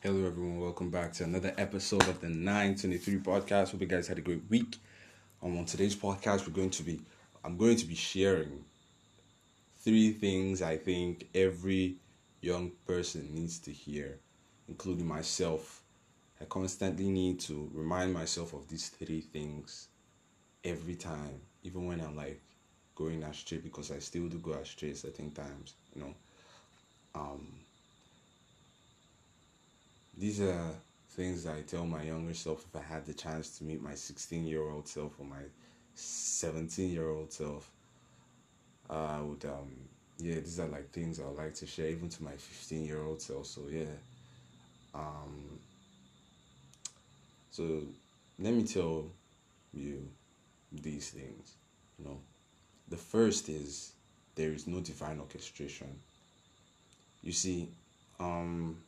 Hello, everyone. Welcome back to another episode of the 923 podcast. Hope you guys had a great week. Um, on today's podcast, we're going to be, I'm going to be sharing three things I think every young person needs to hear, including myself. I constantly need to remind myself of these three things every time, even when I'm like going astray, because I still do go astray certain times, you know. Um, these are things I tell my younger self if I had the chance to meet my 16 year old self or my 17 year old self. I would, um, yeah, these are like things I would like to share even to my 15 year old self. So, yeah. Um, so, let me tell you these things. You know, the first is there is no divine orchestration. You see, um,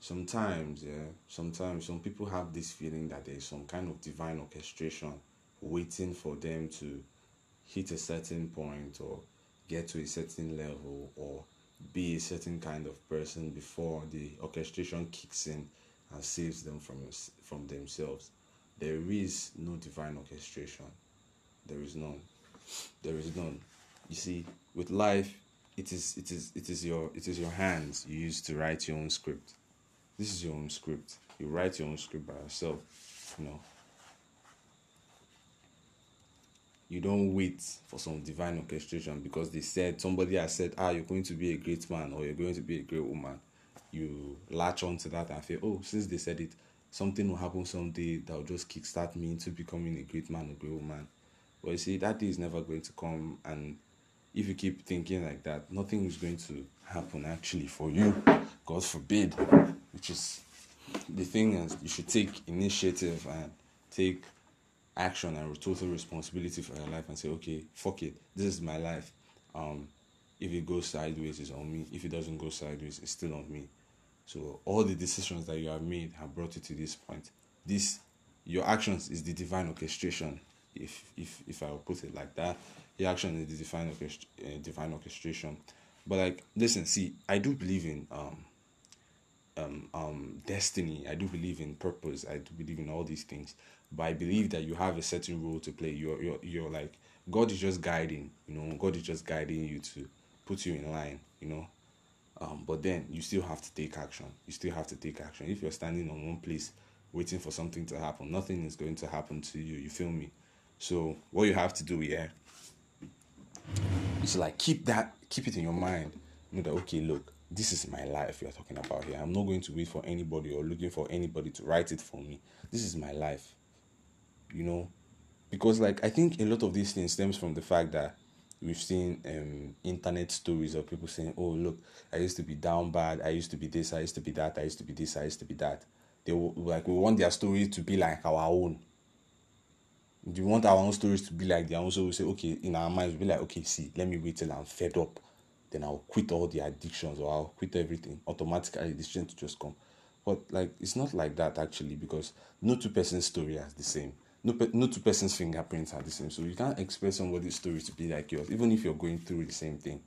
sometimes, yeah, sometimes some people have this feeling that there's some kind of divine orchestration waiting for them to hit a certain point or get to a certain level or be a certain kind of person before the orchestration kicks in and saves them from from themselves. There is no divine orchestration. There is none. There is none. You see, with life, it is it is it is your it is your hands you use to write your own script this is your own script. You write your own script by yourself. You know. You don't wait for some divine orchestration because they said somebody has said, ah, you're going to be a great man or you're going to be a great woman. You latch on to that and feel, oh, since they said it, something will happen someday that will just kickstart me into becoming a great man or great woman. But you see, that day is never going to come and if you keep thinking like that, nothing is going to happen actually for you. God forbid. Which is the thing is, you should take initiative and take action and total responsibility for your life and say, okay, fuck it, this is my life. Um, if it goes sideways, it's on me. If it doesn't go sideways, it's still on me. So all the decisions that you have made have brought you to this point. This, your actions is the divine orchestration. If if if I put it like that, the action is the divine orchest- uh, divine orchestration. But like, listen, see, I do believe in um, um, um, destiny. I do believe in purpose. I do believe in all these things. But I believe that you have a certain role to play. You're you're you're like God is just guiding. You know, God is just guiding you to put you in line. You know, um, but then you still have to take action. You still have to take action. If you're standing on one place waiting for something to happen, nothing is going to happen to you. You feel me? So what you have to do, yeah, is like keep that, keep it in your mind. You know that okay, look, this is my life you're talking about here. I'm not going to wait for anybody or looking for anybody to write it for me. This is my life. You know, because like I think a lot of these things stems from the fact that we've seen um, internet stories of people saying, "Oh, look, I used to be down bad. I used to be this. I used to be that. I used to be this. I used to be that." They like we want their stories to be like our own. We want our own stories to be like their own. So we say, okay, in our minds, we be like, okay, see, let me wait till I'm fed up then I'll quit all the addictions or I'll quit everything. Automatically, the strength to just come. But like, it's not like that actually because no two person's story are the same. No, no two person's fingerprints are the same. So you can't expect somebody's story to be like yours, even if you're going through the same thing.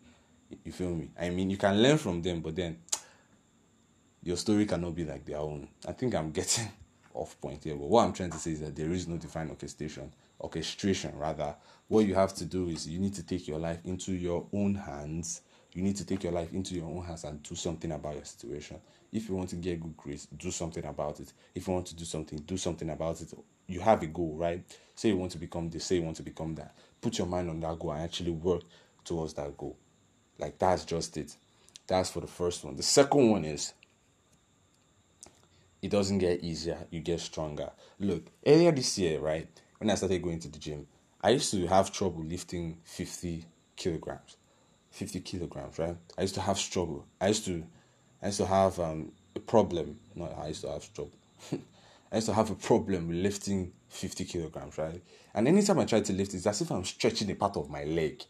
You feel me? I mean, you can learn from them, but then your story cannot be like their own. I think I'm getting off point here, but what I'm trying to say is that there is no defined orchestration, orchestration rather. What you have to do is you need to take your life into your own hands you need to take your life into your own hands and do something about your situation. If you want to get good grades, do something about it. If you want to do something, do something about it. You have a goal, right? Say you want to become this, say you want to become that. Put your mind on that goal and actually work towards that goal. Like that's just it. That's for the first one. The second one is it doesn't get easier, you get stronger. Look, earlier this year, right, when I started going to the gym, I used to have trouble lifting 50 kilograms. 50 kilograms, right? I used to have struggle. I used to, I used to have um, a problem. No, I used to have struggle. I used to have a problem lifting 50 kilograms, right? And anytime I try to lift, it's as if I'm stretching a part of my leg.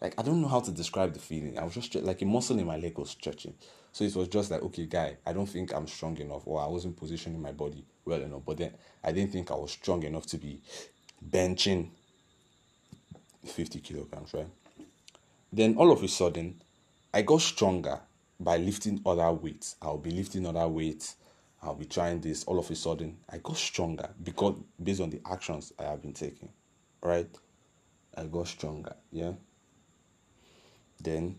Like I don't know how to describe the feeling. I was just like a muscle in my leg was stretching. So it was just like, okay, guy, I don't think I'm strong enough, or I wasn't positioning my body well enough. But then I didn't think I was strong enough to be benching 50 kilograms, right? Then all of a sudden, I got stronger. by lifting other weights. I'll be lifting other weights. I'll be trying this. All of a sudden, I got stronger because based on the actions I have been taking, right? I got stronger. Yeah. Then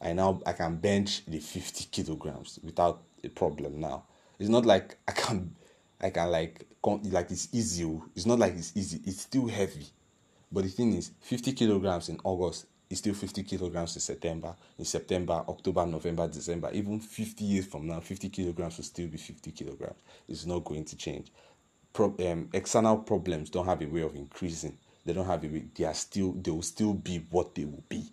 I now I can bench the 50 kilograms without a problem now. It's not like I can I can like like it's easy. Oh. It's not like it's easy. It's still heavy. But the thing is, 50 kilograms in August is still 50 kilograms in September. In September, October, November, December, even 50 years from now, 50 kilograms will still be 50 kilograms. It's not going to change. Pro, um, external problems don't have a way of increasing. They don't have a way. They are still. They will still be what they will be.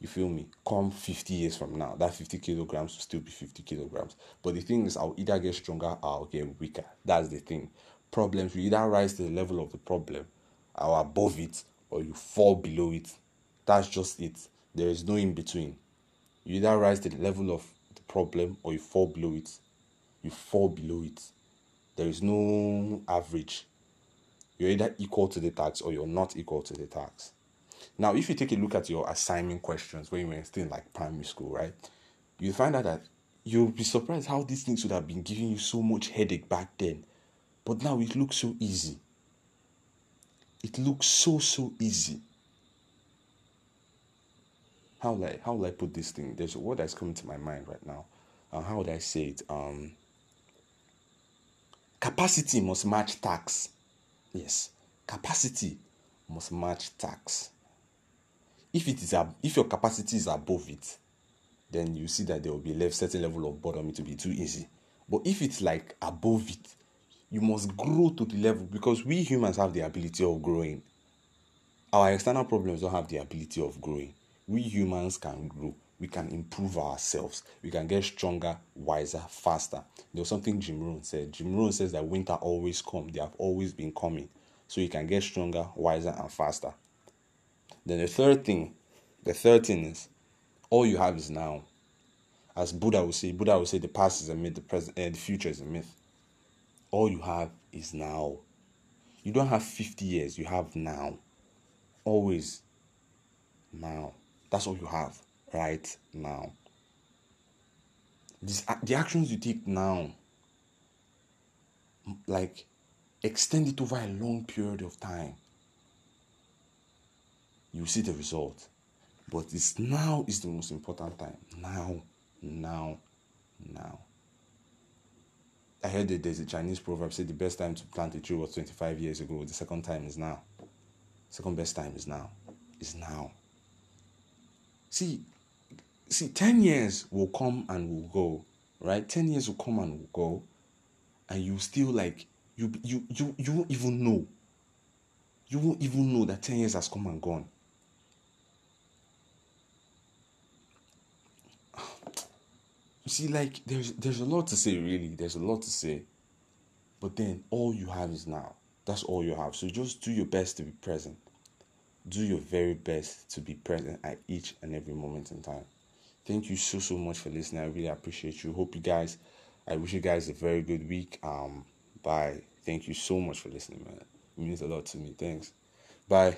You feel me? Come 50 years from now, that 50 kilograms will still be 50 kilograms. But the thing is, I'll either get stronger or I'll get weaker. That's the thing. Problems you either rise to the level of the problem or above it, or you fall below it. That's just it. There is no in between. You either rise to the level of the problem or you fall below it. You fall below it. There is no average. You're either equal to the tax or you're not equal to the tax. Now, if you take a look at your assignment questions when you were still in like primary school, right, you find out that you'll be surprised how these things would have been giving you so much headache back then. But now it looks so easy. It looks so so easy. How will I how will I put this thing? There's a word that's coming to my mind right now. Uh, how would I say it? Um, capacity must match tax. Yes, capacity must match tax if it is a, if your capacity is above it, then you see that there will be a certain level of boredom. It will be too easy. But if it's like above it, you must grow to the level because we humans have the ability of growing. Our external problems don't have the ability of growing. We humans can grow. We can improve ourselves. We can get stronger, wiser, faster. There was something Jim Rohn said. Jim Rohn says that winter always comes. They have always been coming. So you can get stronger, wiser, and faster. Then the third thing, the third thing is all you have is now. As Buddha would say, Buddha would say the past is a myth, the present and the future is a myth. All you have is now. You don't have 50 years, you have now. Always now. That's all you have right now. This, the actions you take now, like extend it over a long period of time you see the result. But it's now is the most important time. Now, now, now. I heard that there's a Chinese proverb say the best time to plant a tree was 25 years ago. The second time is now. Second best time is now. Is now. See, see, 10 years will come and will go, right? 10 years will come and will go, and you still like you you you you won't even know. You won't even know that 10 years has come and gone. You see, like there's there's a lot to say, really. There's a lot to say. But then all you have is now. That's all you have. So just do your best to be present. Do your very best to be present at each and every moment in time. Thank you so so much for listening. I really appreciate you. Hope you guys I wish you guys a very good week. Um bye. Thank you so much for listening, man. It means a lot to me. Thanks. Bye.